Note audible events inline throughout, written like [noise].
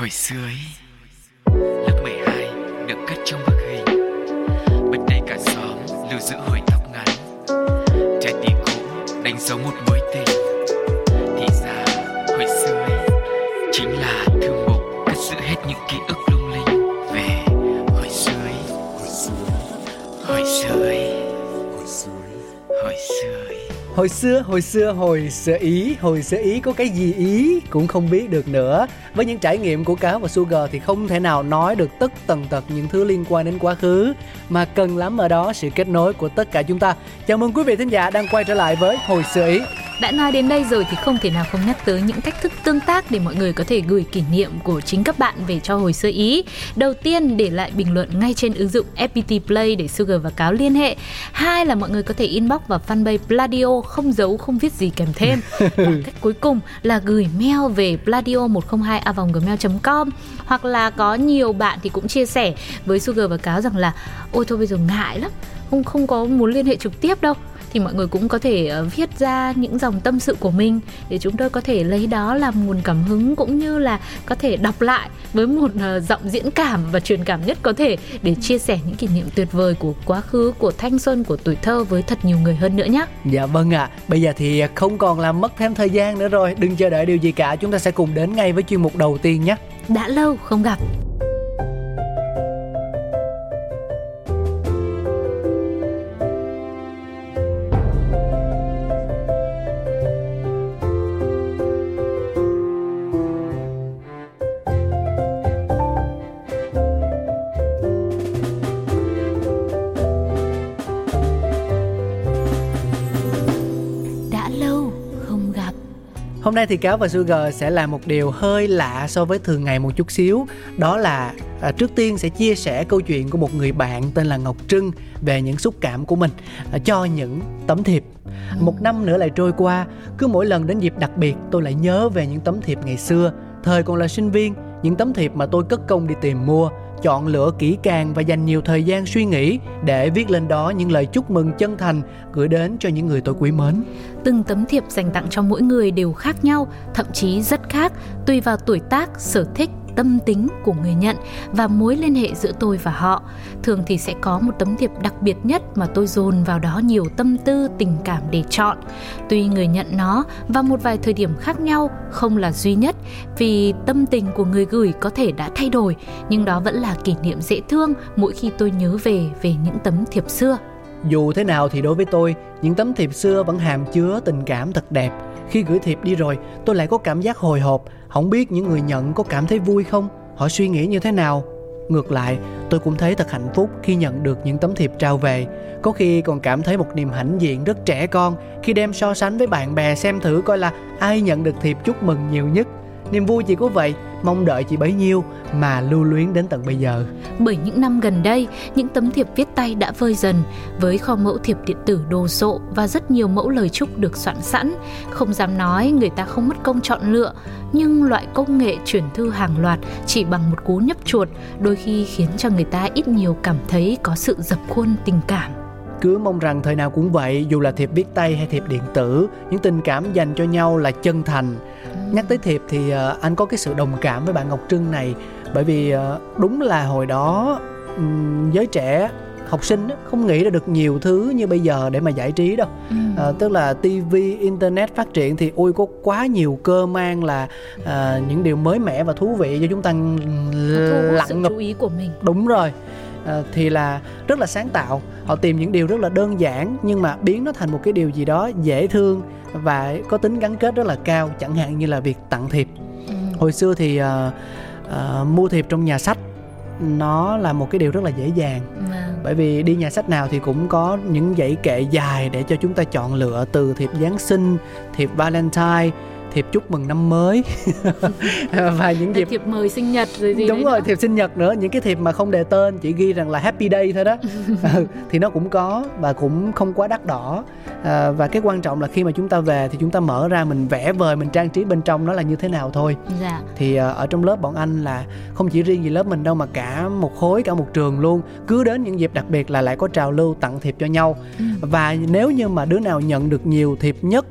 Hồi xưa ấy Lớp 12 được cất trong bức hình. Bên đây cả xóm lưu giữ hồi tóc ngắn. Trái tim cũ đánh dấu một mối tình. Thì ra hồi xưa ấy Chính là thư mục cất giữ hết những ký ức lung linh. Về hồi xưa ấy Hồi xưa ấy Hồi xưa ấy. Hồi xưa, hồi xưa, hồi xưa Ý Hồi xưa Ý có cái gì Ý cũng không biết được nữa. Với những trải nghiệm của Cáo và Sugar thì không thể nào nói được tất tần tật những thứ liên quan đến quá khứ. Mà cần lắm ở đó sự kết nối của tất cả chúng ta. Chào mừng quý vị thính giả đang quay trở lại với Hồi xưa Ý. Đã nói đến đây rồi thì không thể nào không nhắc tới những cách thức tương tác để mọi người có thể gửi kỷ niệm của chính các bạn về cho hồi xưa ý. Đầu tiên để lại bình luận ngay trên ứng dụng FPT Play để Sugar và Cáo liên hệ. Hai là mọi người có thể inbox vào fanpage Pladio không giấu không viết gì kèm thêm. [laughs] và cách cuối cùng là gửi mail về pladio 102 gmail.com hoặc là có nhiều bạn thì cũng chia sẻ với Sugar và Cáo rằng là ôi thôi bây giờ ngại lắm không không có muốn liên hệ trực tiếp đâu thì mọi người cũng có thể ờ, viết ra những dòng tâm sự của mình để chúng tôi có thể lấy đó làm nguồn cảm hứng cũng như là có thể đọc lại với một ờ, giọng diễn cảm và truyền cảm nhất có thể để chia sẻ những kỷ niệm tuyệt vời của quá khứ của thanh xuân của tuổi thơ với thật nhiều người hơn nữa nhé. Dạ vâng ạ, à. bây giờ thì không còn làm mất thêm thời gian nữa rồi Đừng chờ đợi điều gì cả, chúng ta sẽ cùng đến ngay với chuyên mục đầu tiên nhé Đã lâu không gặp. Hôm nay thì Cáo và Sugar sẽ làm một điều hơi lạ so với thường ngày một chút xíu. Đó là à, trước tiên sẽ chia sẻ câu chuyện của một người bạn tên là Ngọc Trưng Về những xúc cảm của mình à, cho những tấm thiệp. Một năm nữa lại trôi qua Cứ mỗi lần đến dịp đặc biệt tôi lại nhớ về những tấm thiệp ngày xưa. Thời còn là sinh viên Những tấm thiệp mà tôi cất công đi tìm mua chọn lựa kỹ càng và dành nhiều thời gian suy nghĩ để viết lên đó những lời chúc mừng chân thành gửi đến cho những người tôi quý mến. Từng tấm thiệp dành tặng cho mỗi người đều khác nhau, thậm chí rất khác, tùy vào tuổi tác, sở thích, tâm tính của người nhận và mối liên hệ giữa tôi và họ. Thường thì sẽ có một tấm thiệp đặc biệt nhất mà tôi dồn vào đó nhiều tâm tư, tình cảm để chọn. Tuy người nhận nó vào một vài thời điểm khác nhau không là duy nhất vì tâm tình của người gửi có thể đã thay đổi, nhưng đó vẫn là kỷ niệm dễ thương mỗi khi tôi nhớ về về những tấm thiệp xưa. Dù thế nào thì đối với tôi, những tấm thiệp xưa vẫn hàm chứa tình cảm thật đẹp. Khi gửi thiệp đi rồi, tôi lại có cảm giác hồi hộp, không biết những người nhận có cảm thấy vui không, họ suy nghĩ như thế nào. Ngược lại, tôi cũng thấy thật hạnh phúc khi nhận được những tấm thiệp trao về. Có khi còn cảm thấy một niềm hãnh diện rất trẻ con khi đem so sánh với bạn bè xem thử coi là ai nhận được thiệp chúc mừng nhiều nhất. Niềm vui chỉ có vậy, mong đợi chị bấy nhiêu mà lưu luyến đến tận bây giờ. Bởi những năm gần đây, những tấm thiệp viết tay đã vơi dần với kho mẫu thiệp điện tử đồ sộ và rất nhiều mẫu lời chúc được soạn sẵn. Không dám nói người ta không mất công chọn lựa, nhưng loại công nghệ chuyển thư hàng loạt chỉ bằng một cú nhấp chuột đôi khi khiến cho người ta ít nhiều cảm thấy có sự dập khuôn tình cảm. Cứ mong rằng thời nào cũng vậy, dù là thiệp viết tay hay thiệp điện tử, những tình cảm dành cho nhau là chân thành. Nhắc tới thiệp thì uh, anh có cái sự đồng cảm với bạn Ngọc Trưng này bởi vì uh, đúng là hồi đó um, giới trẻ học sinh không nghĩ ra được nhiều thứ như bây giờ để mà giải trí đâu Ừ. à, tức là TV, internet phát triển thì ôi có quá nhiều cơ mang là à, những điều mới mẻ và thú vị cho chúng ta lặng ngập chú ý của mình. đúng rồi thì là rất là sáng tạo họ tìm những điều rất là đơn giản nhưng mà biến nó thành một cái điều gì đó dễ thương và có tính gắn kết rất là cao chẳng hạn như là việc tặng thiệp Ừ. hồi xưa thì à, à, mua thiệp trong nhà sách nó là một cái điều rất là dễ dàng Vâng. bởi vì đi nhà sách nào thì cũng có những dãy kệ dài để cho chúng ta chọn lựa từ thiệp Giáng sinh, thiệp Valentine, thiệp chúc mừng năm mới [laughs] và những dịp thiệp mời sinh nhật rồi gì đúng rồi nữa. thiệp sinh nhật nữa những cái thiệp mà không đề tên chỉ ghi rằng là happy day thôi đó [laughs] ừ, thì nó cũng có và cũng không quá đắt đỏ à, và cái quan trọng là khi mà chúng ta về thì chúng ta mở ra mình vẽ vời mình trang trí bên trong nó là như thế nào thôi Dạ. thì à, ở trong lớp bọn anh là không chỉ riêng gì lớp mình đâu mà cả một khối cả một trường luôn cứ đến những dịp đặc biệt là lại có trào lưu tặng thiệp cho nhau Ừ. và nếu như mà đứa nào nhận được nhiều thiệp nhất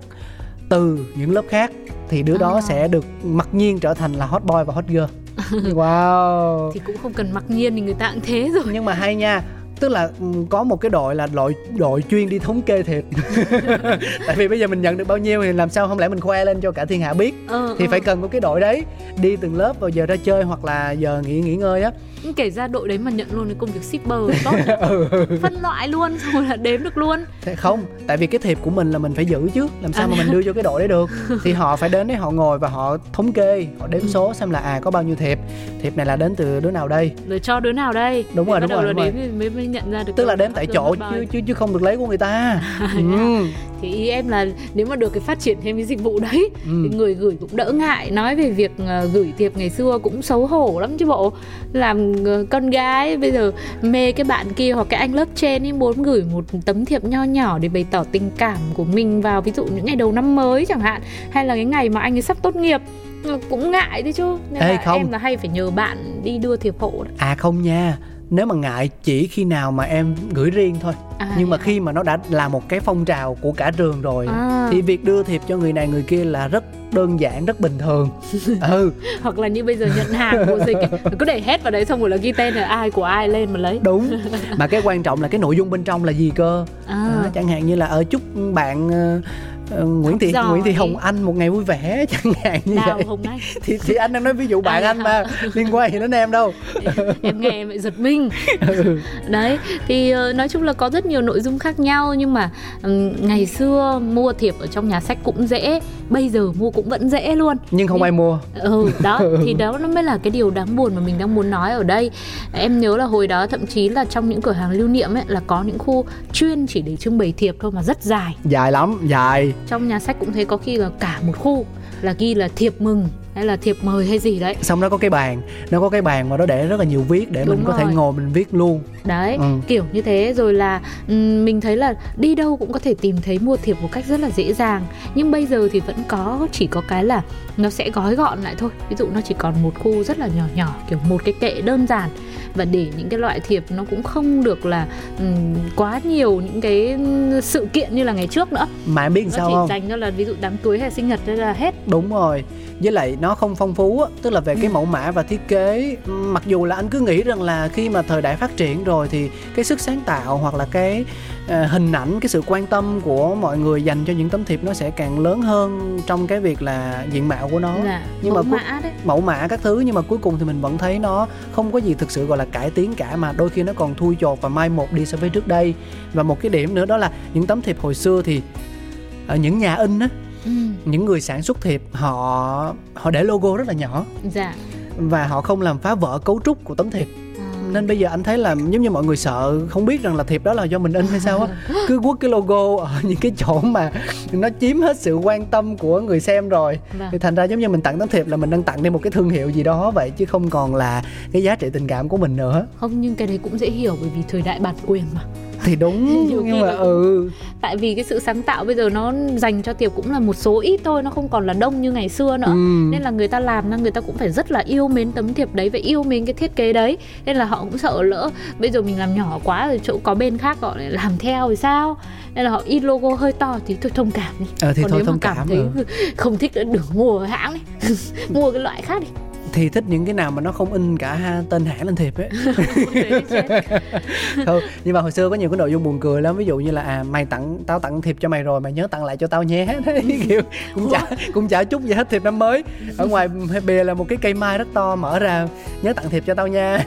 từ những lớp khác thì đứa đó À. sẽ được mặc nhiên trở thành là hot boy và hot girl. [laughs] Wow. Thì cũng không cần mặc nhiên thì người ta cũng thế rồi. Nhưng mà hay nha tức là ừ, có một cái đội là đội đội chuyên đi thống kê thiệt. [laughs] [laughs] Tại vì bây giờ mình nhận được bao nhiêu thì làm sao không lẽ mình khoe lên cho cả thiên hạ biết? Ờ, thì ờ. phải cần một cái đội đấy đi từng lớp vào giờ ra chơi hoặc là giờ nghỉ nghỉ ngơi á Nhưng kể ra đội đấy mà nhận luôn cái công việc shipper [laughs] tốt. Ừ. phân loại luôn xong rồi là đếm được luôn. Thế không tại vì cái thiệp của mình là mình phải giữ chứ. Làm sao mà mình đưa cho cái đội đấy được? [laughs] Thì họ phải đến đấy họ ngồi và họ thống kê họ đếm số xem là à có bao nhiêu thiệp. Thiệp này là đến từ đứa nào đây? Rồi cho đứa nào đây? Đúng rồi, đúng rồi, đúng đếm thì mới, mới nhận ra được tức là đếm tại chỗ chứ chứ chứ không được lấy của người ta. [laughs] Ừ. thì ý em là nếu mà được cái phát triển thêm cái dịch vụ đấy Ừ. thì người gửi cũng đỡ ngại nói về việc ờ, gửi thiệp ngày xưa cũng xấu hổ lắm chứ bộ làm ờ, con gái bây giờ mê cái bạn kia hoặc cái anh lớp trên ấy muốn gửi một tấm thiệp nho nhỏ để bày tỏ tình cảm của mình vào ví dụ những ngày đầu năm mới chẳng hạn hay là cái ngày mà anh ấy sắp tốt nghiệp Ờ, cũng ngại đấy chứ nên Ê, là không. em là hay phải nhờ bạn đi đưa thiệp hộ đấy. à không nha nếu mà ngại chỉ khi nào mà em gửi riêng thôi. À, nhưng mà vậy khi mà nó đã là một cái phong trào của cả trường rồi À. thì việc đưa thiệp cho người này người kia là rất đơn giản rất bình thường. [laughs] Ừ. Hoặc là như bây giờ nhận hàng của dịch ấy, cứ để hết vào đấy xong rồi là ghi tên là ai của ai lên mà lấy. Đúng. [laughs] Mà cái quan trọng là cái nội dung bên trong là gì cơ? À, à, chẳng hạn như là ở chúc bạn ờ, ờ, Nguyễn Thị giỏi. Nguyễn Thị Hồng Anh một ngày vui vẻ [laughs] chẳng hạn như đào vậy. hồng anh [laughs] thì thì anh đang nói ví dụ bạn À, anh mà [laughs] liên quan gì đến em đâu. Em nghe em giật mình. Ừ. đấy thì ờ, nói chung là có rất nhiều nội dung khác nhau nhưng mà ngày xưa mua thiệp ở trong nhà sách cũng dễ bây giờ mua cũng vẫn dễ luôn. Nhưng không ai mua. Ừ đó thì đó nó mới là cái điều đáng buồn mà mình đang muốn nói ở đây. Em nhớ là hồi đó thậm chí là trong những cửa hàng lưu niệm ấy là có những khu chuyên chỉ để trưng bày thiệp thôi mà rất dài. Dài lắm dài trong nhà sách cũng thấy có khi là cả một khu là ghi là thiệp mừng hay là thiệp mời hay gì đấy. Xong nó có cái bàn nó có cái bàn mà nó để rất là nhiều viết để Đúng mình có thể rồi. ngồi mình viết luôn. Đấy Ừ. kiểu như thế. Rồi là mình thấy là đi đâu cũng có thể tìm thấy mua thiệp một cách rất là dễ dàng. Nhưng bây giờ thì vẫn có chỉ có cái là nó sẽ gói gọn lại thôi. Ví dụ nó chỉ còn một khu rất là nhỏ nhỏ kiểu một cái kệ đơn giản và để những cái loại thiệp nó cũng không được là ừm, quá nhiều những cái sự kiện như là ngày trước nữa. Mà em biết nó sao chỉ không? dành cho là ví dụ đám cưới hay sinh nhật thế là hết. Đúng rồi với lại nó không phong phú á tức là về Ừ. cái mẫu mã và thiết kế. Mặc dù là anh cứ nghĩ rằng là khi mà thời đại phát triển rồi thì cái sức sáng tạo hoặc là cái ờ, hình ảnh cái sự quan tâm của mọi người dành cho những tấm thiệp nó sẽ càng lớn hơn trong cái việc là diện mạo của nó. Là nhưng mẫu mà mã đấy. mẫu mã các thứ nhưng mà cuối cùng thì mình vẫn thấy nó không có gì thực sự gọi là cải tiến cả mà đôi khi nó còn thui chột và mai một đi so với trước đây. Và một cái điểm nữa đó là những tấm thiệp hồi xưa thì ở những nhà in á ừ, những người sản xuất thiệp họ họ để logo rất là nhỏ. Dạ. Và họ không làm phá vỡ cấu trúc của tấm thiệp. À. nên bây giờ anh thấy là giống như mọi người sợ không biết rằng là thiệp đó là do mình in hay sao á. [laughs] Cứ quất cái logo ở những cái chỗ mà nó chiếm hết sự quan tâm của người xem rồi. Vâng. thì thành ra giống như mình tặng tấm thiệp là mình đang tặng đi một cái thương hiệu gì đó vậy chứ không còn là cái giá trị tình cảm của mình nữa. Không nhưng cái đấy cũng dễ hiểu bởi vì thời đại bản quyền mà thì đúng khi nhưng mà ừ. tại vì cái sự sáng tạo bây giờ nó dành cho tiệp cũng là một số ít thôi nó không còn là đông như ngày xưa nữa. Ừ. Nên là người ta làm ra người ta cũng phải rất là yêu mến tấm thiệp đấy và yêu mến cái thiết kế đấy. Nên là họ cũng sợ lỡ bây giờ mình làm nhỏ quá rồi chỗ có bên khác họ lại làm theo thì sao? Nên là họ in logo hơi to thì thôi thông cảm đi. Ờ thì còn thôi nếu mà thông cảm, cảm thấy rồi. [laughs] không thích nữa đừng mua ở hãng đi. [laughs] Mua cái loại khác đi thì thích những cái nào mà nó không in cả ha, tên hãng lên thiệp ấy. [laughs] [laughs] Không nhưng mà hồi xưa có nhiều cái nội dung buồn cười lắm. Ví dụ như là à mày tặng tao tặng thiệp cho mày rồi mày nhớ tặng lại cho tao nhé. [laughs] Đấy, kiểu cũng chả cũng chả chút gì hết thiệp năm mới. Ở ngoài bìa là một cái cây mai rất to mở ra nhớ tặng thiệp cho tao nha.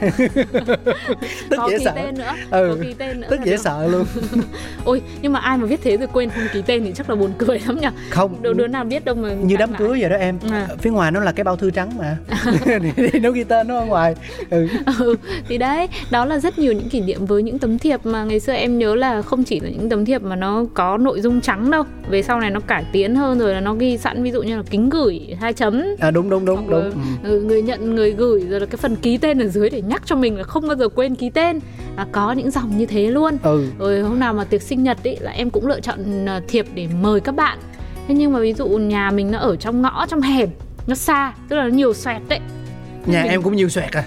Tức có dễ ký sợ. tên nữa Ừ, có ký tên nữa tức dễ sợ luôn. Ôi nhưng mà ai mà viết thế rồi quên không ký tên thì chắc là buồn cười lắm nhỉ? Không. Đâu đứa nào biết đâu mà như đám cưới vậy đó em. À. phía ngoài nó là cái bao thư trắng mà [laughs] nó ghi tên nó ở ngoài. Ừ. [laughs] ừ, thì đấy đó là rất nhiều những kỷ niệm với những tấm thiệp mà ngày xưa em nhớ là không chỉ là những tấm thiệp mà nó có nội dung trắng đâu về sau này nó cải tiến hơn rồi là nó ghi sẵn ví dụ như là kính gửi hai chấm. À đúng đúng đúng Hoặc đúng. là, ừ. ừ, người nhận người gửi rồi là cái phần ký tên ở dưới để nhắc cho mình là không bao giờ quên ký tên. Là có những dòng như thế luôn. Ừ. Rồi hôm nào mà tiệc sinh nhật ý là em cũng lựa chọn ờ, thiệp để mời các bạn. Thế nhưng mà ví dụ nhà mình nó ở trong ngõ trong hẻm nó xa tức là nó nhiều xoẹt đấy nhà Mình- em cũng nhiều xoẹt à,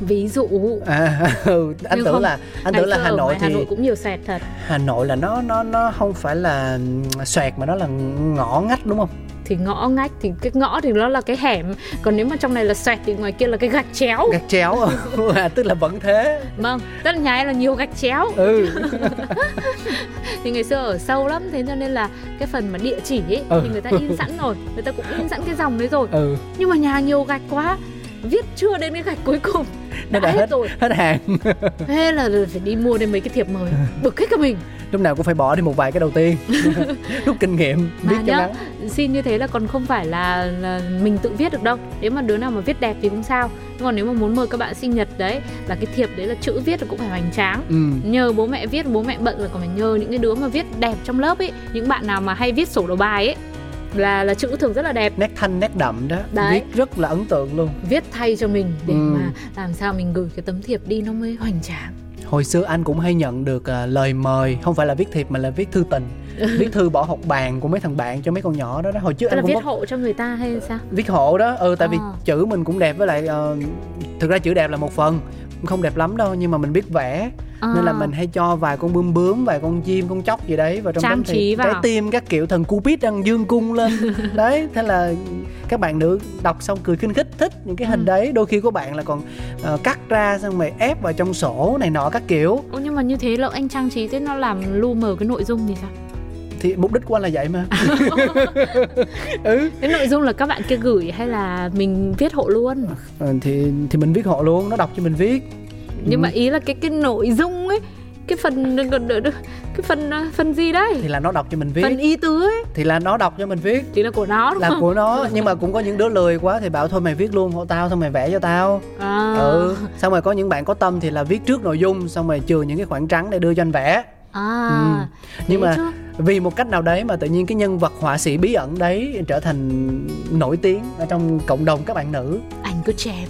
ví dụ à ừ. anh Nhưng tưởng không, là anh tưởng là hà nội thì hà nội cũng nhiều xoẹt thật Hà Nội là nó nó nó không phải là xoẹt mà nó là ngõ ngách đúng không? Thì ngõ ngách thì cái ngõ thì nó là cái hẻm. Còn nếu mà trong này là xoẹt thì ngoài kia là cái gạch chéo. Gạch chéo à, [laughs] tức là vẫn thế. Vâng tức là nhà em là nhiều gạch chéo. Ừ. [laughs] Thì ngày xưa ở sâu lắm thế cho nên là cái phần mà địa chỉ ấy Ừ. thì người ta in sẵn rồi. Người ta cũng in sẵn cái dòng đấy rồi. Ừ. Nhưng mà nhà nhiều gạch quá viết chưa đến cái gạch cuối cùng. Đã, đã hết hết. rồi. Hết hàng. Thế là phải đi mua đến mấy cái thiệp mới [laughs] bực hết cả mình lúc nào cũng phải bỏ đi một vài cái đầu tiên. [laughs] [laughs] Rút kinh nghiệm biết cho nhá, ngắn xin như thế là còn không phải là, là mình tự viết được đâu. Nếu mà đứa nào mà viết đẹp thì không sao. Nhưng còn nếu mà muốn mời các bạn sinh nhật đấy là cái thiệp đấy là chữ viết cũng phải hoành tráng. Ừ. Nhờ bố mẹ viết bố mẹ bận rồi còn phải nhờ những cái đứa mà viết đẹp trong lớp ấy những bạn nào mà hay viết sổ đầu bài ấy là là chữ thường rất là đẹp. Nét thanh nét đậm đó. Đấy. viết rất là ấn tượng luôn. Viết thay cho mình để Ừ. mà làm sao mình gửi cái tấm thiệp đi nó mới hoành tráng hồi xưa anh cũng hay nhận được à, lời mời không phải là viết thiệp mà là viết thư tình. [laughs] Viết thư bỏ học bàn của mấy thằng bạn cho mấy con nhỏ đó đó. Hồi trước tức là anh cũng viết có hộ cho người ta hay sao? Viết hộ đó ừ tại vì Ờ. chữ mình cũng đẹp với lại ờ, thực ra chữ đẹp là một phần không đẹp lắm đâu nhưng mà mình biết vẽ nên là À. mình hay cho vài con bướm bướm vài con chim con chóc gì đấy vào trong Trang tấm trí thiệp trái vào. tim các kiểu thần cupid đang dương cung lên [laughs] đấy thế là các bạn nữ đọc xong cười khinh khích thích những cái hình Ừ. đấy đôi khi có bạn là còn ờ, cắt ra xong rồi ép vào trong sổ này nọ các kiểu Ô, nhưng mà như thế là anh trang trí thế nó làm lu mờ cái nội dung thì sao thì mục đích của anh là vậy mà. [laughs] Ừ. Cái nội dung là các bạn kia gửi hay là mình viết hộ luôn? Ờ, thì thì mình viết hộ luôn nó đọc cho mình viết. Nhưng Ừ. mà ý là cái cái nội dung ấy cái phần cái phần phần gì đấy? Thì là nó đọc cho mình viết. Phần ý tứ ấy. Thì là nó đọc cho mình viết. Thì là của nó đúng là không? của nó nhưng mà cũng có những đứa lười quá thì bảo thôi mày viết luôn hộ tao xong mày vẽ cho tao. À, ừ xong rồi có những bạn có tâm thì là viết trước nội dung xong rồi chừa những cái khoảng trắng để đưa cho anh vẽ. À Ừ. nhưng mà chứ. Vì một cách nào đấy mà tự nhiên cái nhân vật họa sĩ bí ẩn đấy trở thành nổi tiếng ở trong cộng đồng các bạn nữ. Anh cứ chém.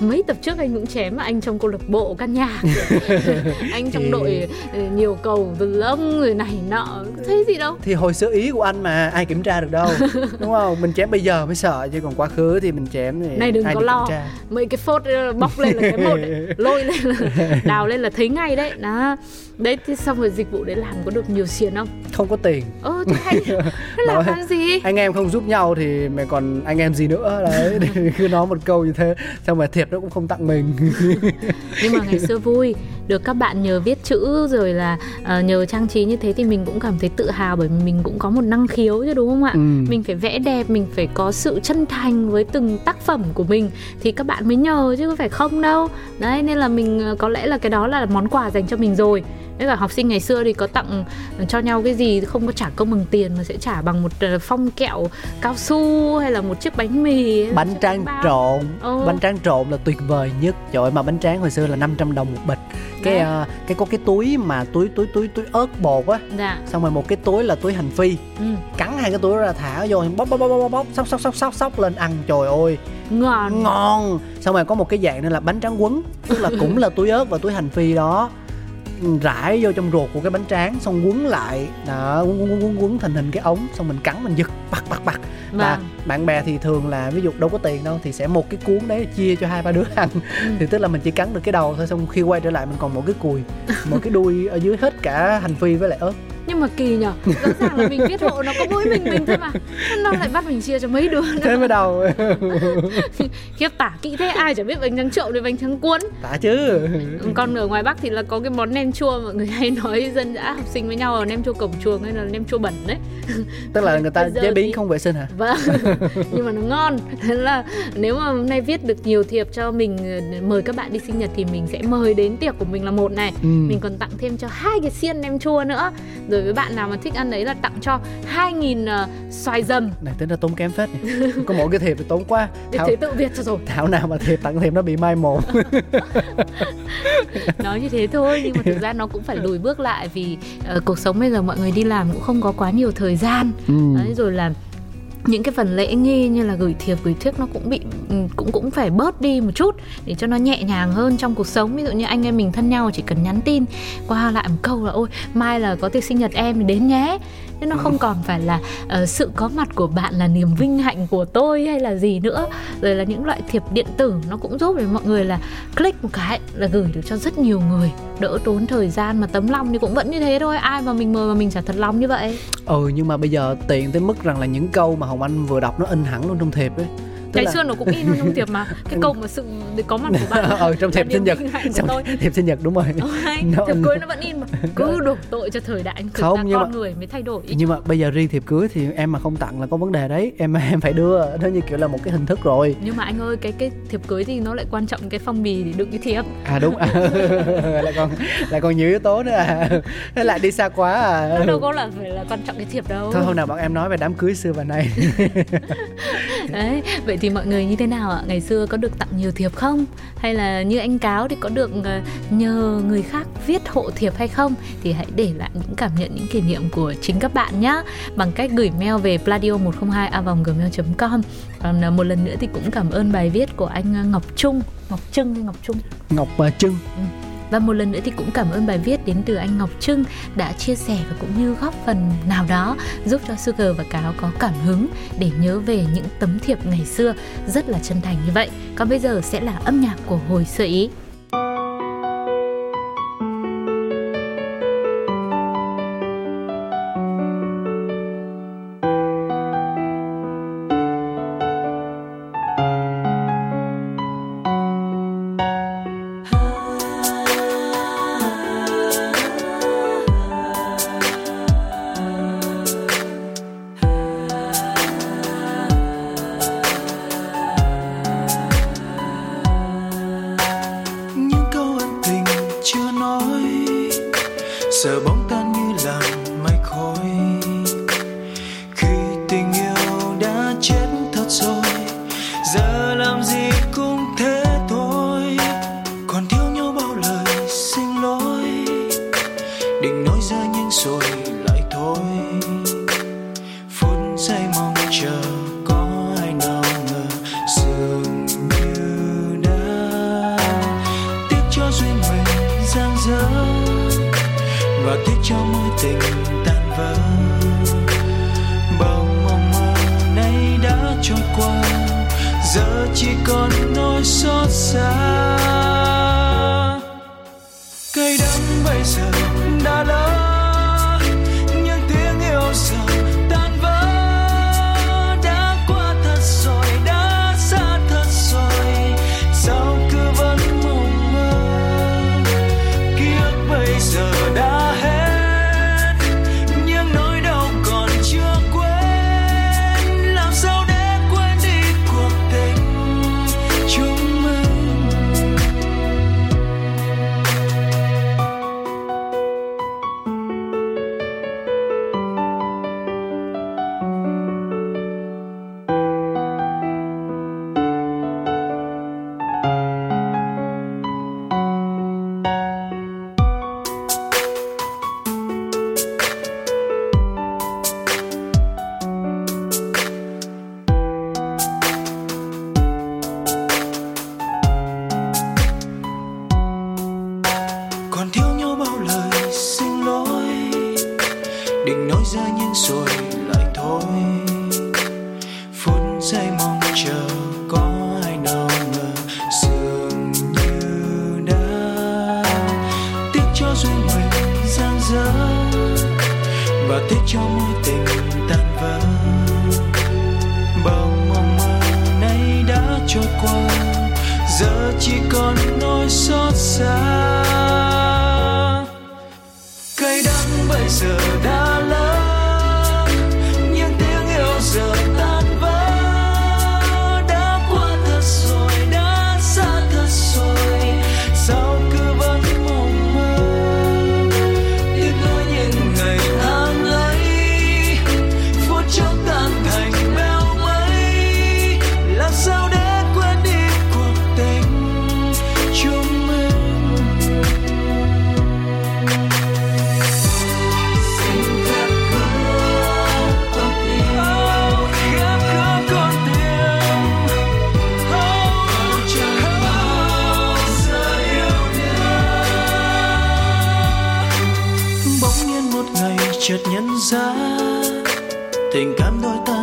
Mấy tập trước anh cũng chém anh trong câu lạc bộ căn nhà. [laughs] Anh trong đội ừ, nhiều cầu từ lông rồi này nọ. Thấy gì đâu. Thì hồi xưa ý của anh mà ai kiểm tra được đâu [laughs] đúng không? Mình chém bây giờ mới sợ chứ còn quá khứ thì mình chém thì Này đừng ai có lo. mấy cái phốt ờ, bóc lên là cái một lôi lên là [laughs] đào lên là thấy ngay đấy. Đó đấy thì xong rồi dịch vụ đấy làm có được nhiều tiền không? Không có tiền. Ơ thế [laughs] thế làm làm gì? anh em không giúp nhau thì mày còn anh em gì nữa? Đấy [laughs] cứ nói một câu như thế. Xong mà thiệp nó cũng không tặng mình. [laughs] Nhưng mà ngày xưa vui. Được các bạn nhờ viết chữ rồi là ờ, nhờ trang trí như thế thì mình cũng cảm thấy tự hào bởi vì mình cũng có một năng khiếu chứ đúng không ạ? Ừ. mình phải vẽ đẹp mình phải có sự chân thành với từng tác phẩm của mình thì các bạn mới nhờ chứ không phải không đâu. Đấy nên là mình ờ, có lẽ là cái đó là món quà dành cho mình rồi với cả học sinh ngày xưa thì có tặng cho nhau cái gì không có trả công bằng tiền mà sẽ trả bằng một ờ, phong kẹo cao su hay là một chiếc bánh mì bánh tráng bao. trộn. Ừ. bánh tráng trộn là tuyệt vời nhất. Trời ơi, mà bánh tráng hồi xưa là 500 đồng một bịch. Cái Đấy. ờ, cái có cái túi mà túi túi túi túi ớt bột á. Dạ. Xong rồi một cái túi là túi hành phi. Ừ. cắn hai cái túi ra thả vô bóp bóp bóp bóp bóp sóc sóc sóc sóc sóc lên ăn. Trời ơi. Ngon. Ngon. Xong rồi có một cái dạng nữa là bánh tráng quấn. Tức là cũng là túi ớt và túi hành phi đó rải vô trong ruột của cái bánh tráng xong quấn lại đó quấn quấn quấn quấn, thành hình cái ống xong mình cắn mình giật bật bật bật và Vâng. bạn bè thì thường là ví dụ đâu có tiền đâu thì sẽ một cái cuốn đấy chia cho hai ba đứa ăn Ừ. thì tức là mình chỉ cắn được cái đầu thôi xong khi quay trở lại mình còn một cái cùi một cái đuôi ở dưới hết cả hành phi với lại ớt nhưng mà kỳ nhở? Rõ ràng là mình viết hộ nó có mỗi mình mình thôi mà. Nó lại bắt mình chia cho mấy đứa nữa. Thế mới đầu [laughs] khiếp tả kỹ thế ai chả biết bánh tráng trộn với bánh tráng cuốn. Tả chứ. Còn ở ngoài bắc thì là có cái món nem chua mọi người hay nói dân dã học sinh với nhau là nem chua cổng chuồng hay là nem chua bẩn đấy. Tức là người ta chế biến thì- không vệ sinh hả? Vâng nhưng mà nó ngon. Thế là nếu mà hôm nay viết được nhiều thiệp cho mình mời các bạn đi sinh nhật thì mình sẽ mời đến tiệc của mình là một này. Ừ. mình còn tặng thêm cho hai cái xiên nem chua nữa. Rồi với bạn nào mà thích ăn đấy là tặng cho 2.000 uh, xoài dầm. Này tính ra tốn kém phết nhỉ. Có mỗi cái thiệp thì tốn quá. Thảo, thế tự viết cho rồi. thảo nào mà thiệp tặng thiệp nó bị mai một. [laughs] Nói như thế thôi nhưng mà thực ra nó cũng phải lùi bước lại vì ờ, cuộc sống bây giờ mọi người đi làm cũng không có quá nhiều thời gian. Ừ. đấy rồi là những cái phần lễ nghi như là gửi thiệp, gửi thiếc nó cũng bị ừ, cũng cũng phải bớt đi một chút để cho nó nhẹ nhàng hơn trong cuộc sống. Ví dụ như anh em mình thân nhau chỉ cần nhắn tin qua lại một câu là ôi, mai là có tiệc sinh nhật em thì đến nhé nên nó không còn phải là uh, sự có mặt của bạn là niềm vinh hạnh của tôi hay là gì nữa. Rồi là những loại thiệp điện tử nó cũng giúp để mọi người là click một cái là gửi được cho rất nhiều người. Đỡ tốn thời gian mà tấm lòng thì cũng vẫn như thế thôi. Ai mà mình mời mà mình trả thật lòng như vậy. Ừ nhưng mà bây giờ tiện tới mức rằng là những câu mà hồng anh vừa đọc nó in hẳn luôn trong thiệp ấy ngày là... xưa nó cũng in luôn trong thiệp mà. Cái câu mà sự có mặt của bạn [laughs] ờ trong thiệp sinh nhật. trong thiệp [laughs] sinh nhật đúng rồi. Nó thiệp cưới nó vẫn in mà. [laughs] Cứ đổ tội cho thời đại thực không, nhưng con mà, người mới thay đổi. nhưng mà bây giờ riêng thiệp cưới thì em mà không tặng là có vấn đề đấy. Em em phải đưa. Nó như kiểu là một cái hình thức rồi. Nhưng mà anh ơi cái cái thiệp cưới thì nó lại quan trọng cái phong bì để đựng cái thiệp. À đúng. À, lại còn lại còn nhiều yếu tố nữa à. Lại đi xa quá à. Nó đâu có là phải là quan trọng cái thiệp đâu. Thôi hôm nào bọn em nói về đám cưới xưa và nay. Đấy vậy thì mọi người như thế nào ạ? Ngày xưa có được tặng nhiều thiệp không? Hay là như anh cáo thì có được ờ, nhờ người khác viết hộ thiệp hay không? Thì hãy để lại những cảm nhận những kỷ niệm của chính các bạn nhé bằng cách gửi mail về pladio 102 a gmail com. Còn ờ, một lần nữa thì cũng cảm ơn bài viết của anh ờ, Ngọc Trung. Ngọc Trưng hay Ngọc Trung? Ngọc uh, Trưng. Ừ và một lần nữa thì cũng cảm ơn bài viết đến từ anh Ngọc Trưng đã chia sẻ và cũng như góp phần nào đó giúp cho Sugar và Cáo có cảm hứng để nhớ về những tấm thiệp ngày xưa rất là chân thành như vậy. Còn bây giờ sẽ là âm nhạc của hồi sơ ý. Và tiếc cho mối tình tan vỡ, bao mong mơ nay đã trôi qua, giờ chỉ còn nỗi xót xa. Cây đắng bây giờ đã lớn.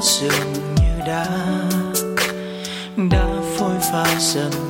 Dường như đã đã phôi pha dần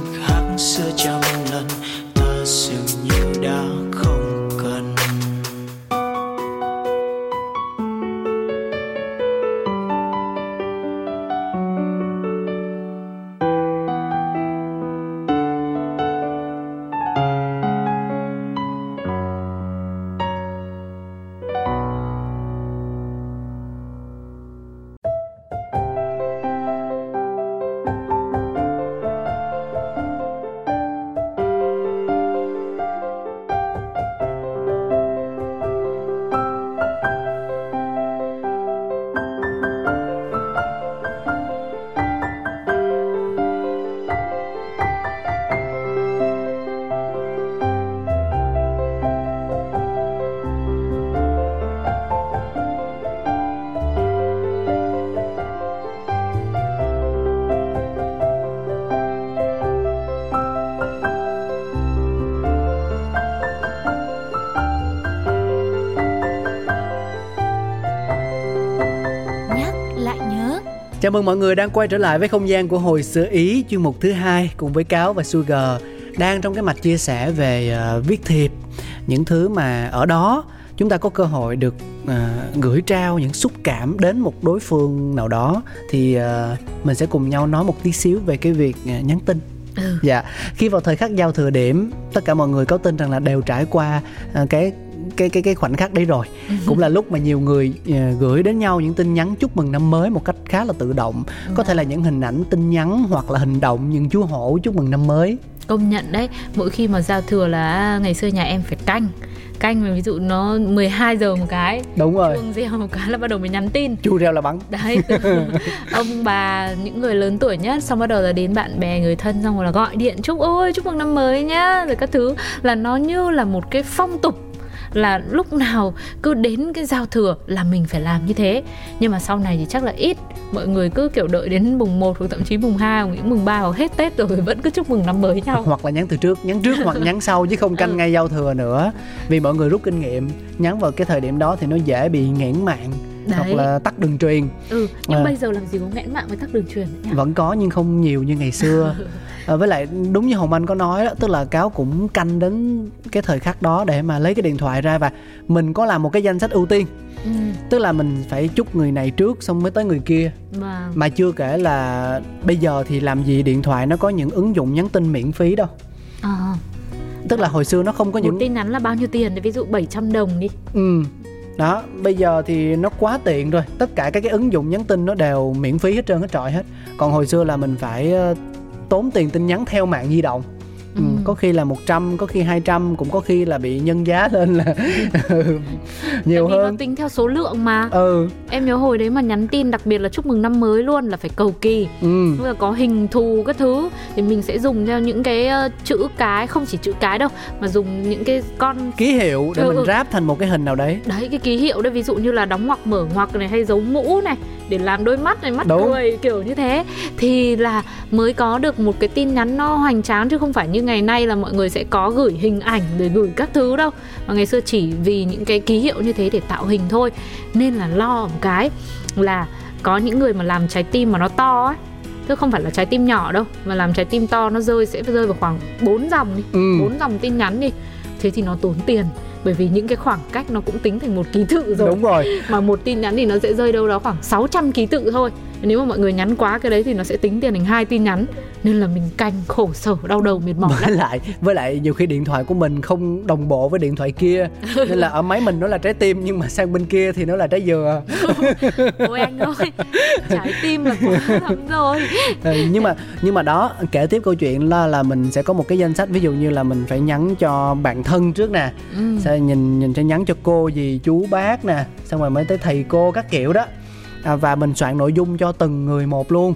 Chào mừng mọi người đang quay trở lại với không gian của hồi xưa Ý chuyên mục thứ hai cùng với Cáo và Sugar đang trong cái mạch chia sẻ về uh, viết thiệp những thứ mà ở đó chúng ta có cơ hội được uh, gửi trao những xúc cảm đến một đối phương nào đó. Thì uh, mình sẽ cùng nhau nói một tí xíu về cái việc uh, nhắn tin. Ừ. dạ. Khi vào thời khắc giao thừa điểm tất cả mọi người có tin rằng là đều trải qua uh, cái cái cái cái khoảnh khắc đấy rồi. Cũng là lúc mà nhiều người ờ, gửi đến nhau những tin nhắn chúc mừng năm mới một cách khá là tự động. Có thể là những hình ảnh tin nhắn hoặc là hình động những chú hổ chúc mừng năm mới. Công nhận đấy mỗi khi mà giao thừa là ngày xưa nhà em phải canh. Canh mà ví dụ nó 12 giờ một cái đúng rồi. chuông reo một cái là bắt đầu mới nhắn tin. Chu reo là bắn. Đấy. [laughs] Ông bà những người lớn tuổi nhất xong bắt đầu là đến bạn bè người thân xong rồi là gọi điện chúc ôi chúc mừng năm mới nhá. Rồi các thứ. Là nó như là một cái phong tục là lúc nào cứ đến cái giao thừa là mình phải làm như thế nhưng mà sau này thì chắc là ít mọi người cứ kiểu đợi đến mùng 1 hoặc thậm chí mùng 2 hoặc những mùng 3 hoặc hết Tết rồi [laughs] vẫn cứ chúc mừng năm mới nhau hoặc là nhắn từ trước nhắn trước hoặc nhắn sau chứ không canh Ừ. ngay giao thừa nữa vì mọi người rút kinh nghiệm nhắn vào cái thời điểm đó thì nó dễ bị nghẽn mạng Đấy. hoặc là tắt đường truyền ừ nhưng À. bây giờ làm gì có nghẽn mạng với tắc đường truyền nữa nhỉ? vẫn có nhưng không nhiều như ngày xưa [laughs] à, với lại đúng như hồng anh có nói đó tức là cáo cũng canh đến cái thời khắc đó để mà lấy cái điện thoại ra và mình có làm một cái danh sách ưu tiên. Ừ, tức là mình phải chúc người này trước xong mới tới người kia. Mà mà chưa kể là bây giờ thì làm gì điện thoại nó có những ứng dụng nhắn tin miễn phí đâu. À, tức là hồi xưa nó không có một những tin nhắn là bao nhiêu tiền? Ví dụ 700 đồng đi. Ừ. Đó bây giờ thì nó quá tiện rồi. Tất cả các cái ứng dụng nhắn tin nó đều miễn phí hết trơn hết trọi hết. Còn hồi xưa là mình phải ờ, tốn tiền tin nhắn theo mạng di động Ừ, Ừ. có khi là 100, có khi 200, cũng có khi là bị nhân giá [laughs] lên là [laughs] nhiều Tại hơn. nó tính theo số lượng mà Ừ, em nhớ hồi đấy mà nhắn tin đặc biệt là chúc mừng năm mới luôn là phải cầu kỳ ừ, là có hình thù các thứ thì mình sẽ dùng theo những cái ờ, chữ cái không chỉ chữ cái đâu mà dùng những cái con ký hiệu để Ừ, mình ừ. ráp thành một cái hình nào đấy. đấy cái ký hiệu đấy ví dụ như là đóng ngoặc mở ngoặc này hay dấu mũ này để làm đôi mắt này mắt Đúng. cười kiểu như thế. Thì là mới có được một cái tin nhắn nó hoành tráng chứ không phải như ngày nay là mọi người sẽ có gửi hình ảnh rồi gửi các thứ đâu. Mà ngày xưa chỉ vì những cái ký hiệu như thế để tạo hình thôi. Nên là lo một cái là có những người mà làm trái tim mà nó to ấy chứ không phải là trái tim nhỏ đâu mà làm trái tim to nó rơi sẽ rơi vào khoảng 4 dòng đi Ừ. bốn dòng tin nhắn đi. Thế thì nó tốn tiền bởi vì những cái khoảng cách nó cũng tính thành một ký tự rồi Đúng rồi. mà một tin nhắn thì nó sẽ rơi đâu đó khoảng 600 ký tự thôi nếu mà mọi người nhắn quá cái đấy thì nó sẽ tính tiền thành hai tin nhắn. Nên là mình canh khổ sở đau đầu mệt mỏi với lắm. lại với lại nhiều khi điện thoại của mình không đồng bộ với điện thoại kia. Nên là ở máy mình nó là trái tim nhưng mà sang bên kia thì nó là trái dừa. [laughs] Ôi anh ơi trái tim là quá lắm rồi. Ừ, nhưng mà nhưng mà đó kể tiếp câu chuyện là là mình sẽ có một cái danh sách. Ví dụ như là mình phải nhắn cho bạn thân trước nè. Ừ. sẽ nhìn nhìn sẽ nhắn cho cô dì chú bác nè. Xong rồi mới tới thầy cô các kiểu đó à, và mình soạn nội dung cho từng người một luôn.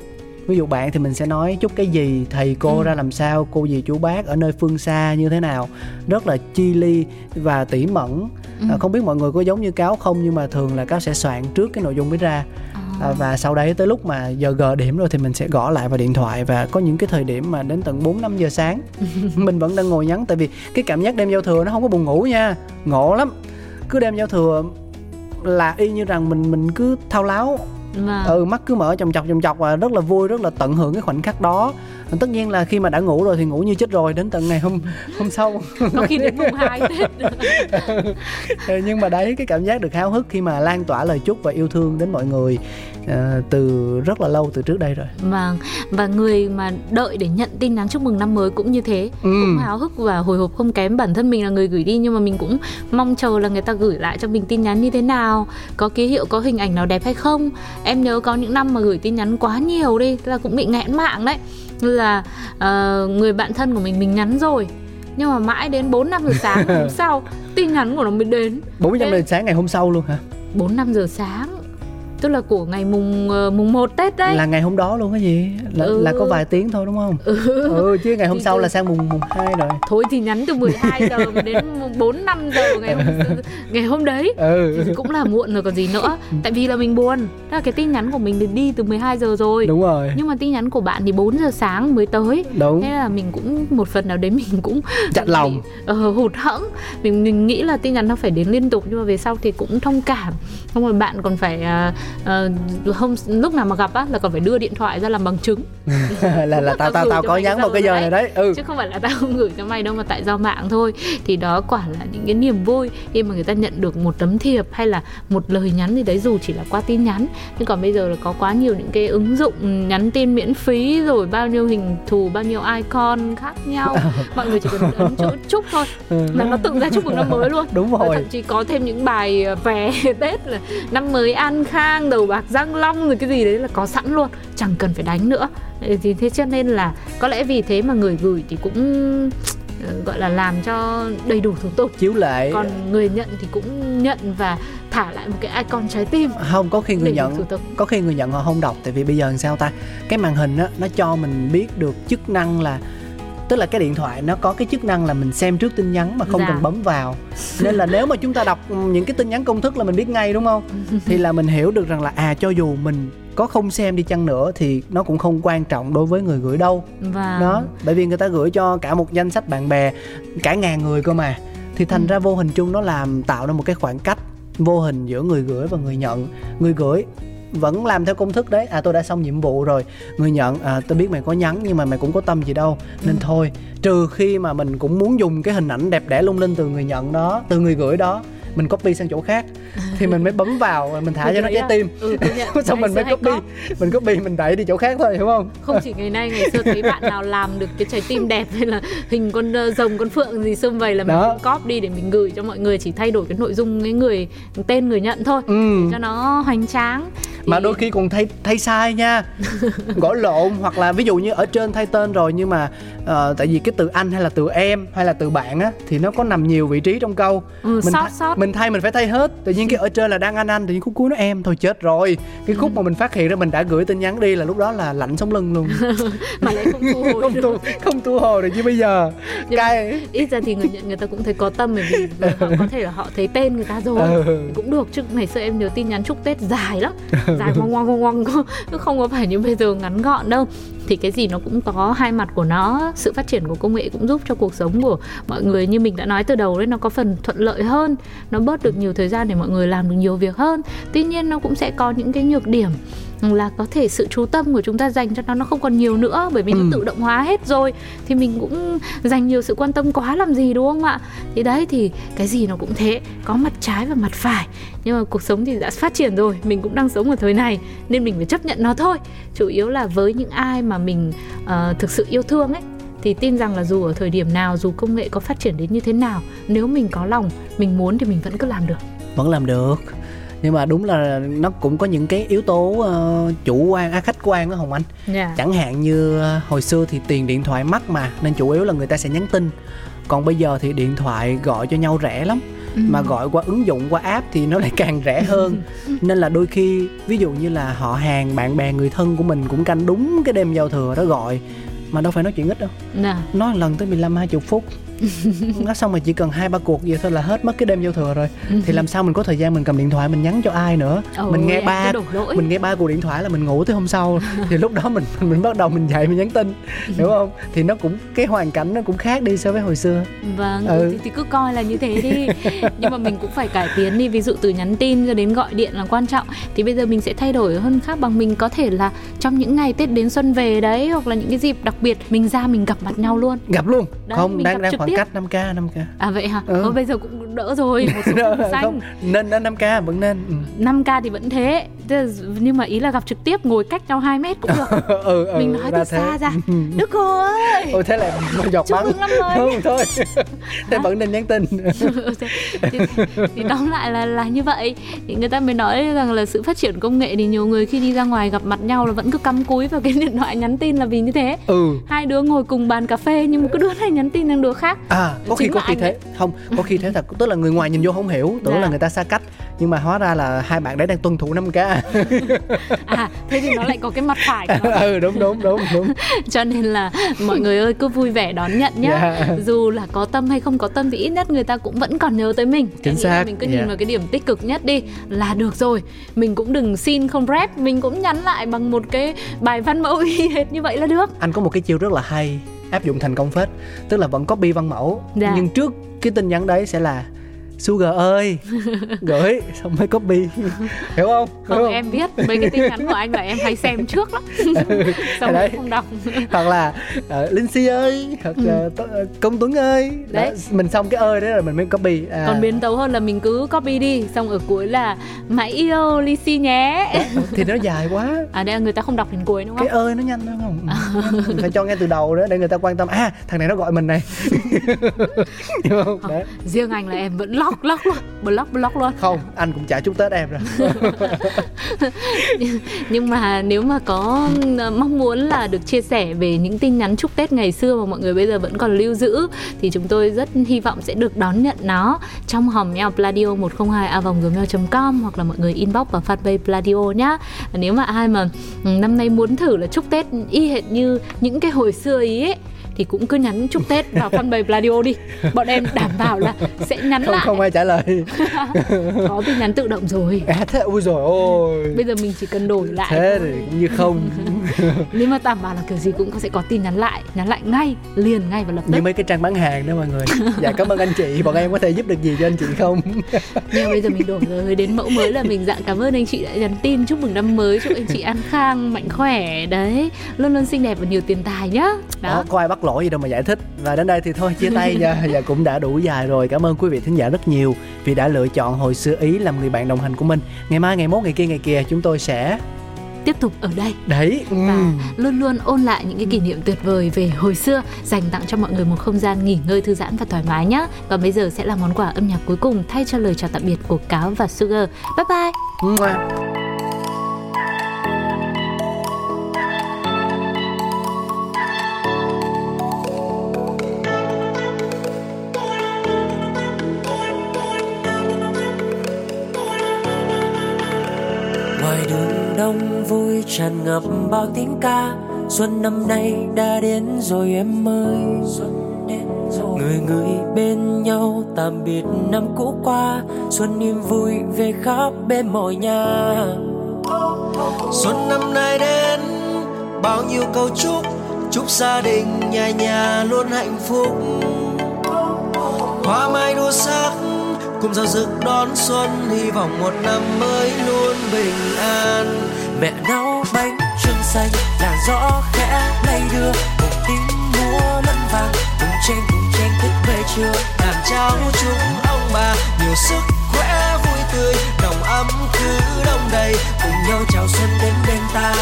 Ví dụ bạn thì mình sẽ nói chúc cái gì thầy cô Ừ. ra làm sao cô dì chú bác ở nơi phương xa như thế nào. Rất là chi ly và tỉ mẩn. Ừ. à, không biết mọi người có giống như cáo không nhưng mà thường là cáo sẽ soạn trước cái nội dung mới ra. À, và sau đấy tới lúc mà giờ gờ điểm rồi thì mình sẽ gõ lại vào điện thoại và có những cái thời điểm mà đến tận 4 5 giờ sáng. [laughs] Mình vẫn đang ngồi nhắn tại vì cái cảm giác đêm giao thừa nó không có buồn ngủ nha. Ngộ lắm. Cứ đêm giao thừa là y như rằng mình mình cứ thao láo Vâng. ừ mắt cứ mở chồng chọc chồng chọc và rất là vui rất là tận hưởng cái khoảnh khắc đó tất nhiên là khi mà đã ngủ rồi thì ngủ như chết rồi đến tận ngày hôm hôm sau. [laughs] Có khi đến mùng hai [laughs] Ừ, nhưng mà đấy cái cảm giác được háo hức khi mà lan tỏa lời chúc và yêu thương đến mọi người ờ, từ rất là lâu từ trước đây rồi. Vâng, và người mà đợi để nhận tin nhắn chúc mừng năm mới cũng như thế. Ừ. Cũng háo hức và hồi hộp không kém bản thân mình là người gửi đi Nhưng mà mình cũng mong chờ là người ta gửi lại cho mình tin nhắn như thế nào Có ký hiệu, có hình ảnh nào đẹp hay không. Em nhớ có những năm mà gửi tin nhắn quá nhiều đi là cũng bị nghẽn mạng đấy là ờ, người bạn thân của mình mình nhắn rồi. Nhưng mà mãi đến 4 5 giờ sáng ngày hôm [laughs] sau tin nhắn của nó mới đến. 45 Thế- giờ sáng ngày hôm sau luôn hả? 4 5 giờ sáng tức là của ngày mùng ờ, mùng 1 Tết đấy. Là ngày hôm đó luôn cái gì? Là, Ừ. là có vài tiếng thôi đúng không? Ừ, chứ ngày hôm Thì sau từ- là sang mùng mùng hai rồi. Thôi thì nhắn từ 12 giờ mà đến 4 5 giờ ngày hôm [laughs] ngày hôm đấy. Ừ. Thì cũng là muộn rồi còn gì nữa. Tại vì là mình buồn. Tức là cái tin nhắn của mình thì đi từ 12 giờ rồi. Đúng rồi. Nhưng mà tin nhắn của bạn thì 4 giờ sáng mới tới. Đúng. Thế là mình cũng một phần nào đấy mình cũng chặt lòng. ờ, hụt hẫng. Mình mình nghĩ là tin nhắn nó phải đến liên tục nhưng mà về sau thì cũng thông cảm. Không rồi bạn còn phải à, à, hôm lúc nào mà gặp á là còn phải đưa điện thoại ra làm bằng chứng. [laughs] Là là tao tao tao có nhắn vào cái giờ này đấy. Ừ. Chứ không phải là tao không gửi cho mày đâu mà tại do mạng thôi. Thì đó quả là những cái niềm vui khi mà người ta nhận được một tấm thiệp hay là một lời nhắn gì đấy dù chỉ là qua tin nhắn. Nhưng còn bây giờ là có quá nhiều những cái ứng dụng nhắn tin miễn phí rồi bao nhiêu hình thù bao nhiêu icon khác nhau. [laughs] Mọi người chỉ cần ấn chữ chúc thôi Ừ. là nó tự ra chúc mừng năm mới luôn. Đúng và rồi. thậm chí có thêm những bài ờ, vé [laughs] tết là năm mới an khang đầu bạc răng long rồi cái gì đấy là có sẵn luôn chẳng cần phải đánh nữa. Thì thế cho nên là có lẽ vì thế mà người gửi thì cũng ờ, gọi là làm cho đầy đủ thủ tục. Chiếu lệ còn người nhận thì cũng nhận và thả lại một cái icon trái tim. Không có khi người nhận có khi người nhận họ không đọc tại vì bây giờ làm sao ta? Cái màn hình á nó cho mình biết được chức năng là tức là cái điện thoại nó có cái chức năng là mình xem trước tin nhắn mà không Dạ. cần bấm vào. Nên là nếu mà chúng ta đọc những cái tin nhắn công thức là mình biết ngay đúng không? [laughs] Thì là mình hiểu được rằng là à cho dù mình có không xem đi chăng nữa thì nó cũng không quan trọng đối với người gửi đâu. Và đó bởi vì người ta gửi cho cả một danh sách bạn bè cả ngàn người cơ mà. Thì thành Ừ. ra vô hình chung nó làm tạo ra một cái khoảng cách vô hình giữa người gửi và người nhận. Người gửi vẫn làm theo công thức đấy. À tôi đã xong nhiệm vụ rồi. Người nhận à tôi biết mày có nhắn nhưng mà mày cũng có tâm gì đâu. Nên Ừ. thôi trừ khi mà mình cũng muốn dùng cái hình ảnh đẹp đẽ lung linh từ người nhận đó từ người gửi đó mình copy sang chỗ khác. Thì mình mới bấm vào mình thả Mình cho nó trái tim. Ừ, [laughs] xong mình mới copy. mình copy mình đẩy đi chỗ khác thôi hiểu không? Không chỉ ngày nay ngày xưa thấy bạn nào làm được cái trái tim đẹp hay là hình con ờ, rồng con phượng gì xung vầy là mình Đó. cũng copy đi để mình gửi cho mọi người chỉ thay đổi cái nội dung cái người tên người nhận thôi. Ừ. Cho nó hoành tráng mà đôi khi còn thay thay sai nha. [laughs] Gõ lộn hoặc là ví dụ như ở trên thay tên rồi nhưng mà ờ, tại vì cái từ anh hay là từ em hay là từ bạn á thì nó có nằm nhiều vị trí trong câu. Ừ, mình sót thay, sót. mình thay mình phải thay hết. Tự nhiên cái ở trên là đang anh anh tự nhiên khúc cuối nó em thôi chết rồi. Cái khúc mà mình phát hiện ra mình đã gửi tin nhắn đi là lúc đó là lạnh sống lưng luôn. [laughs] Mà lại không thu hồi không tu không tu hồi được chứ bây giờ. Nhưng- cay ít ra thì người nhận người ta cũng thấy có tâm bởi vì [laughs] họ có thể là họ thấy tên người ta rồi. Ừ. cũng được chứ ngày xưa em nhớ tin nhắn chúc tết dài lắm [laughs] Dạ, dài ngoằng ngoằng ngoằng ngoằng chứ không có phải như bây giờ ngắn gọn đâu. Thì cái gì nó cũng có, hai mặt của nó, sự phát triển của công nghệ cũng giúp cho cuộc sống của mọi người, như mình đã nói từ đầu đấy, nó có phần thuận lợi hơn. Nó bớt được nhiều thời gian để mọi người làm được nhiều việc hơn. Tuy nhiên, nó cũng sẽ có những cái nhược điểm là có thể sự chú tâm của chúng ta dành cho nó nó không còn nhiều nữa bởi vì Ừ. nó tự động hóa hết rồi. Thì mình cũng dành nhiều sự quan tâm quá làm gì đúng không ạ? Thì đấy thì cái gì nó cũng thế có mặt trái và mặt phải. Nhưng mà cuộc sống thì đã phát triển rồi mình cũng đang sống ở thời này nên mình phải chấp nhận nó thôi. Chủ yếu là với những ai mà mình ờ, thực sự yêu thương ấy thì tin rằng là dù ở thời điểm nào dù công nghệ có phát triển đến như thế nào nếu mình có lòng mình muốn thì mình vẫn cứ làm được. Vẫn làm được nhưng mà đúng là nó cũng có những cái yếu tố ờ, chủ quan à, khách quan đó hồng anh. Yeah. chẳng hạn như ờ, hồi xưa thì tiền điện thoại mắc mà nên chủ yếu là người ta sẽ nhắn tin. Còn bây giờ thì điện thoại gọi cho nhau rẻ lắm Ừ. mà gọi qua ứng dụng qua app thì nó lại [laughs] càng rẻ hơn. [laughs] Nên là đôi khi ví dụ như là họ hàng bạn bè người thân của mình cũng canh đúng cái đêm giao thừa đó gọi mà đâu phải nói chuyện ít đâu. Nè, nói một lần tới 15 20 phút [laughs] nó xong mà chỉ cần hai ba cuộc vậy thôi là hết mất cái đêm giao thừa rồi. Thì làm sao mình có thời gian mình cầm điện thoại mình nhắn cho ai nữa? Ôi, mình nghe ba mình nghe ba cuộc điện thoại là mình ngủ tới hôm sau. [laughs] Thì lúc đó mình mình bắt đầu mình dậy mình nhắn tin hiểu không? Thì nó cũng cái hoàn cảnh nó cũng khác đi so với hồi xưa. Vâng, Ừ. thì, thì cứ coi là như thế đi. [laughs] Nhưng mà mình cũng phải cải tiến đi. Ví dụ từ nhắn tin cho đến gọi điện là quan trọng. Thì bây giờ mình sẽ thay đổi hơn khác bằng mình có thể là Trong những ngày Tết đến xuân về đấy Hoặc là những cái dịp đặc biệt Mình ra mình gặp mặt nhau luôn. Gặp luôn. Đấy, không đang đang khoảng tiếp. cách 5 k 5 k À vậy hả? Ừ. Ờ, bây giờ cũng đỡ rồi Một số [laughs] xanh không nên 5 k vẫn nên ừ. 5K thì vẫn thế Nhưng mà ý là gặp trực tiếp Ngồi cách nhau 2 mét cũng được. [laughs] Ừ, ừ, Mình nói từ xa ra. [laughs] Đức ơi! Ôi thế là giọt Chúc bắn. năm. Không thôi. [laughs] Thế vẫn nên nhắn tin. Thì, thì tóm lại là là như vậy. Thì người ta mới nói rằng là sự phát triển công nghệ thì nhiều người khi đi ra ngoài gặp mặt nhau là vẫn cứ cắm cúi vào cái điện thoại nhắn tin là vì như thế. Ừ. Hai đứa ngồi cùng bàn cà phê nhưng mà cứ đứa này nhắn tin sang đứa khác. À, có khi Chính có khi thế. không có khi thế thật tức là người ngoài nhìn vô không hiểu tưởng Dạ. là người ta xa cách. Nhưng mà hóa ra là hai bạn đấy đang tuân thủ 5 k à thế thì nó lại có cái mặt phải của nó. [laughs] ừ đúng đúng đúng đúng [laughs] cho nên là mọi người ơi cứ vui vẻ đón nhận nhá Dạ. dù là có tâm hay không có tâm thì ít nhất người ta cũng vẫn còn nhớ tới mình Chính xác, mình cứ dạ. nhìn vào cái điểm tích cực nhất đi là được rồi mình cũng đừng xin không rep mình cũng nhắn lại bằng một cái bài văn mẫu y [laughs] hệt như vậy là được anh có một cái chiêu rất là hay áp dụng thành công phết tức là vẫn copy văn mẫu Dạ. nhưng trước cái tin nhắn đấy sẽ là Sugar ơi gửi xong mới copy. [laughs] Hiểu không? Hiểu không em biết mấy cái tin nhắn của anh là em hay xem trước lắm. [laughs] Xong Đấy. không đọc. Hoặc là uh, Linh Si ơi hoặc là T- ờ, Công Tuấn ơi. Đó, Ừ. Đấy. mình xong cái ơi đấy rồi mình mới copy. À, còn biến tấu hơn là mình cứ copy đi xong ở cuối là mãi yêu Lisi nhé. Thì nó dài quá. À đây là người ta không đọc đến cuối đúng cái không ơi nó nhanh đúng không? Ừ, phải cho ngay từ đầu đó để người ta quan tâm. À thằng này nó gọi mình này. [laughs] Hiểu không? Đấy. riêng anh là em vẫn lock lock luôn. Block block luôn. Không anh cũng trả chúc tết em rồi. [laughs] Nhưng mà nếu mà có ờ, mong muốn là được chia sẻ về những tin nhắn chúc Tết ngày xưa mà mọi người bây giờ vẫn còn lưu giữ thì chúng tôi rất hy vọng sẽ được đón nhận nó trong hòm mail pladio 102 a gmail.com hoặc là mọi người inbox vào fanpage pladio nhá. Nếu mà ai mà ừ, năm nay muốn thử là chúc Tết y hệt như những cái hồi xưa ý ấy thì cũng cứ nhắn chúc Tết vào fanpage Pladio đi. Bọn em đảm bảo là sẽ nhắn không lại. không ai trả lời. [laughs] Có tin nhắn tự động rồi. À thế ui rồi ôi Bây giờ mình chỉ cần đổi lại thế thôi. thì như không. [laughs] Nhưng mà đảm bảo là kiểu gì cũng sẽ có tin nhắn lại nhắn lại ngay liền ngay và lập tức. như mấy cái trang bán hàng đó mọi người. Dạ cảm ơn anh chị. Bọn em có thể giúp được gì cho anh chị không? [laughs] Nhưng bây giờ mình đổi rồi. Đến mẫu mới là mình dạng cảm ơn anh chị đã nhắn tin chúc mừng năm mới chúc anh chị an khang mạnh khỏe. Đấy luôn luôn xinh đẹp và nhiều tiền tài nhá. Đó. Đó có ai bắt lỗi gì đâu mà giải thích. Và đến đây thì thôi chia tay nha. [laughs] Và cũng đã đủ dài rồi. Cảm ơn quý vị thính giả rất nhiều vì đã lựa chọn hồi xưa ý làm người bạn đồng hành của mình. Ngày mai ngày mốt ngày kia ngày kia chúng tôi sẽ tiếp tục ở đây. Đấy ừ. và luôn luôn ôn lại những cái kỷ niệm tuyệt vời về hồi xưa dành tặng cho mọi người một không gian nghỉ ngơi thư giãn và thoải mái nhé còn bây giờ sẽ là món quà âm nhạc cuối cùng thay cho lời chào tạm biệt của cáo và sugar. Bye bye. Mua. Tràn ngập bao tiếng ca xuân năm nay đã đến rồi em ơi. Người người bên nhau tạm biệt năm cũ qua xuân niềm vui về khắp bên mọi nhà. Xuân năm nay đến bao nhiêu câu chúc chúc gia đình nhà nhà luôn hạnh phúc. Hoa mai đua sắc cùng giao rực đón xuân hy vọng một năm mới luôn bình an. Mẹ nấu bánh trưng xanh là gió khẽ. Lay đưa cùng tiếng múa lẫn vàng. Cùng tranh cùng tranh thức về trưa. Làm trao chúng ông bà, nhiều sức khỏe, vui tươi. Nồng ấm cứ đông đầy, cùng nhau chào xuân đến bên ta.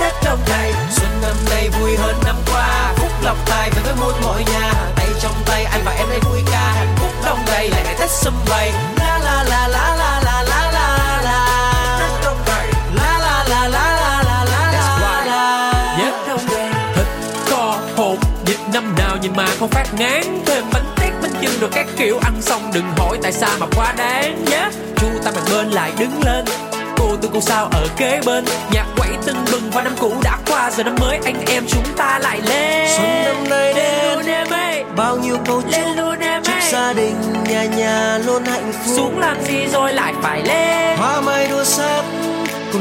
Tết đông đầy, xuân năm nay vui hơn năm qua. Phúc lộc tài về với muôn mọi nhà. Tay trong tay anh và em đây vui ca. Hạnh phúc đông đầy, lại ngày Tết sum vầy. La la la la la la la nhìn mà không phát ngán. Thêm bánh tét bánh chưng rồi các kiểu. Ăn xong đừng hỏi tại sao mà quá đáng nhé. Chu ta mặt bên lại đứng lên. Cô tư cô sao ở kế bên. Nhạc quẩy tưng bừng và năm cũ đã qua. Giờ năm mới anh em chúng ta lại lên. Xuân năm nay đến. bao nhiêu câu chúc chúc gia đình nhà nhà luôn hạnh phúc. Xuống làm gì rồi lại phải lên. Hoa mai đua sắc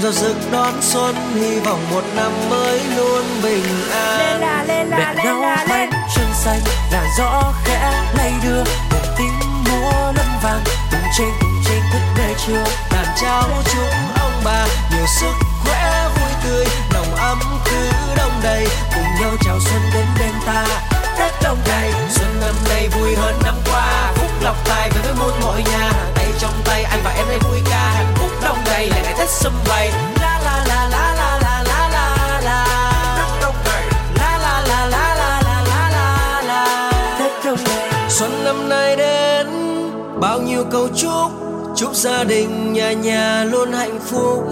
giao rực đón xuân hy vọng một năm mới luôn bình an. Mẹ nấu bánh trưng xanh làn gió khẽ lay đưa một tiếng múa lân vàng. Cùng trên cùng trên thức về trưa đàn cháu chúc ông bà. Nhiều sức khỏe vui tươi nồng ấm cứ đông đầy. Cùng nhau chào xuân đến bên ta tết đông đầy. Xuân năm nay vui hơn năm qua. Phúc lộc tài về với muôn mọi nhà tay trong tay anh và em đây vui ca đông đầy là ngày tết xung vầy la la la la la la la la la La la la la la la la la la tết đông đầy Xuân năm nay đến bao nhiêu câu chúc chúc gia đình nhà nhà luôn hạnh phúc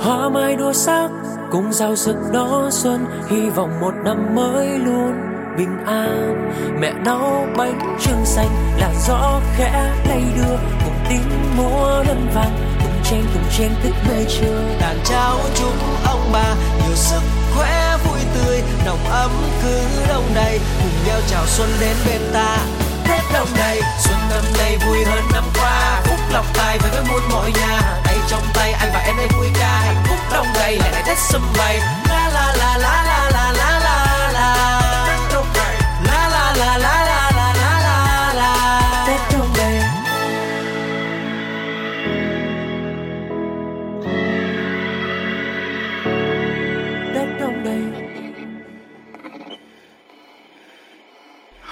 hoa mai đua sắc cùng giao sức đó xuân hy vọng một năm mới luôn bình an mẹ nấu bánh trưng xanh là gió khẽ lay đưa cùng lính múa lân vàng cùng tranh cùng tranh thức bơi trưa đàn cháu chúc ông bà, nhiều sức khỏe vui tươi. Nồng ấm cứ đông đầy, cùng nhau chào xuân đến bên ta. Tết đông đầy, xuân năm nay vui hơn năm qua. Phúc lọc tài về với muôn mọi nhà. Tay trong tay anh và em đây vui ca hạnh phúc đông đầy lại lại Tết sum vầy. La la la la la la la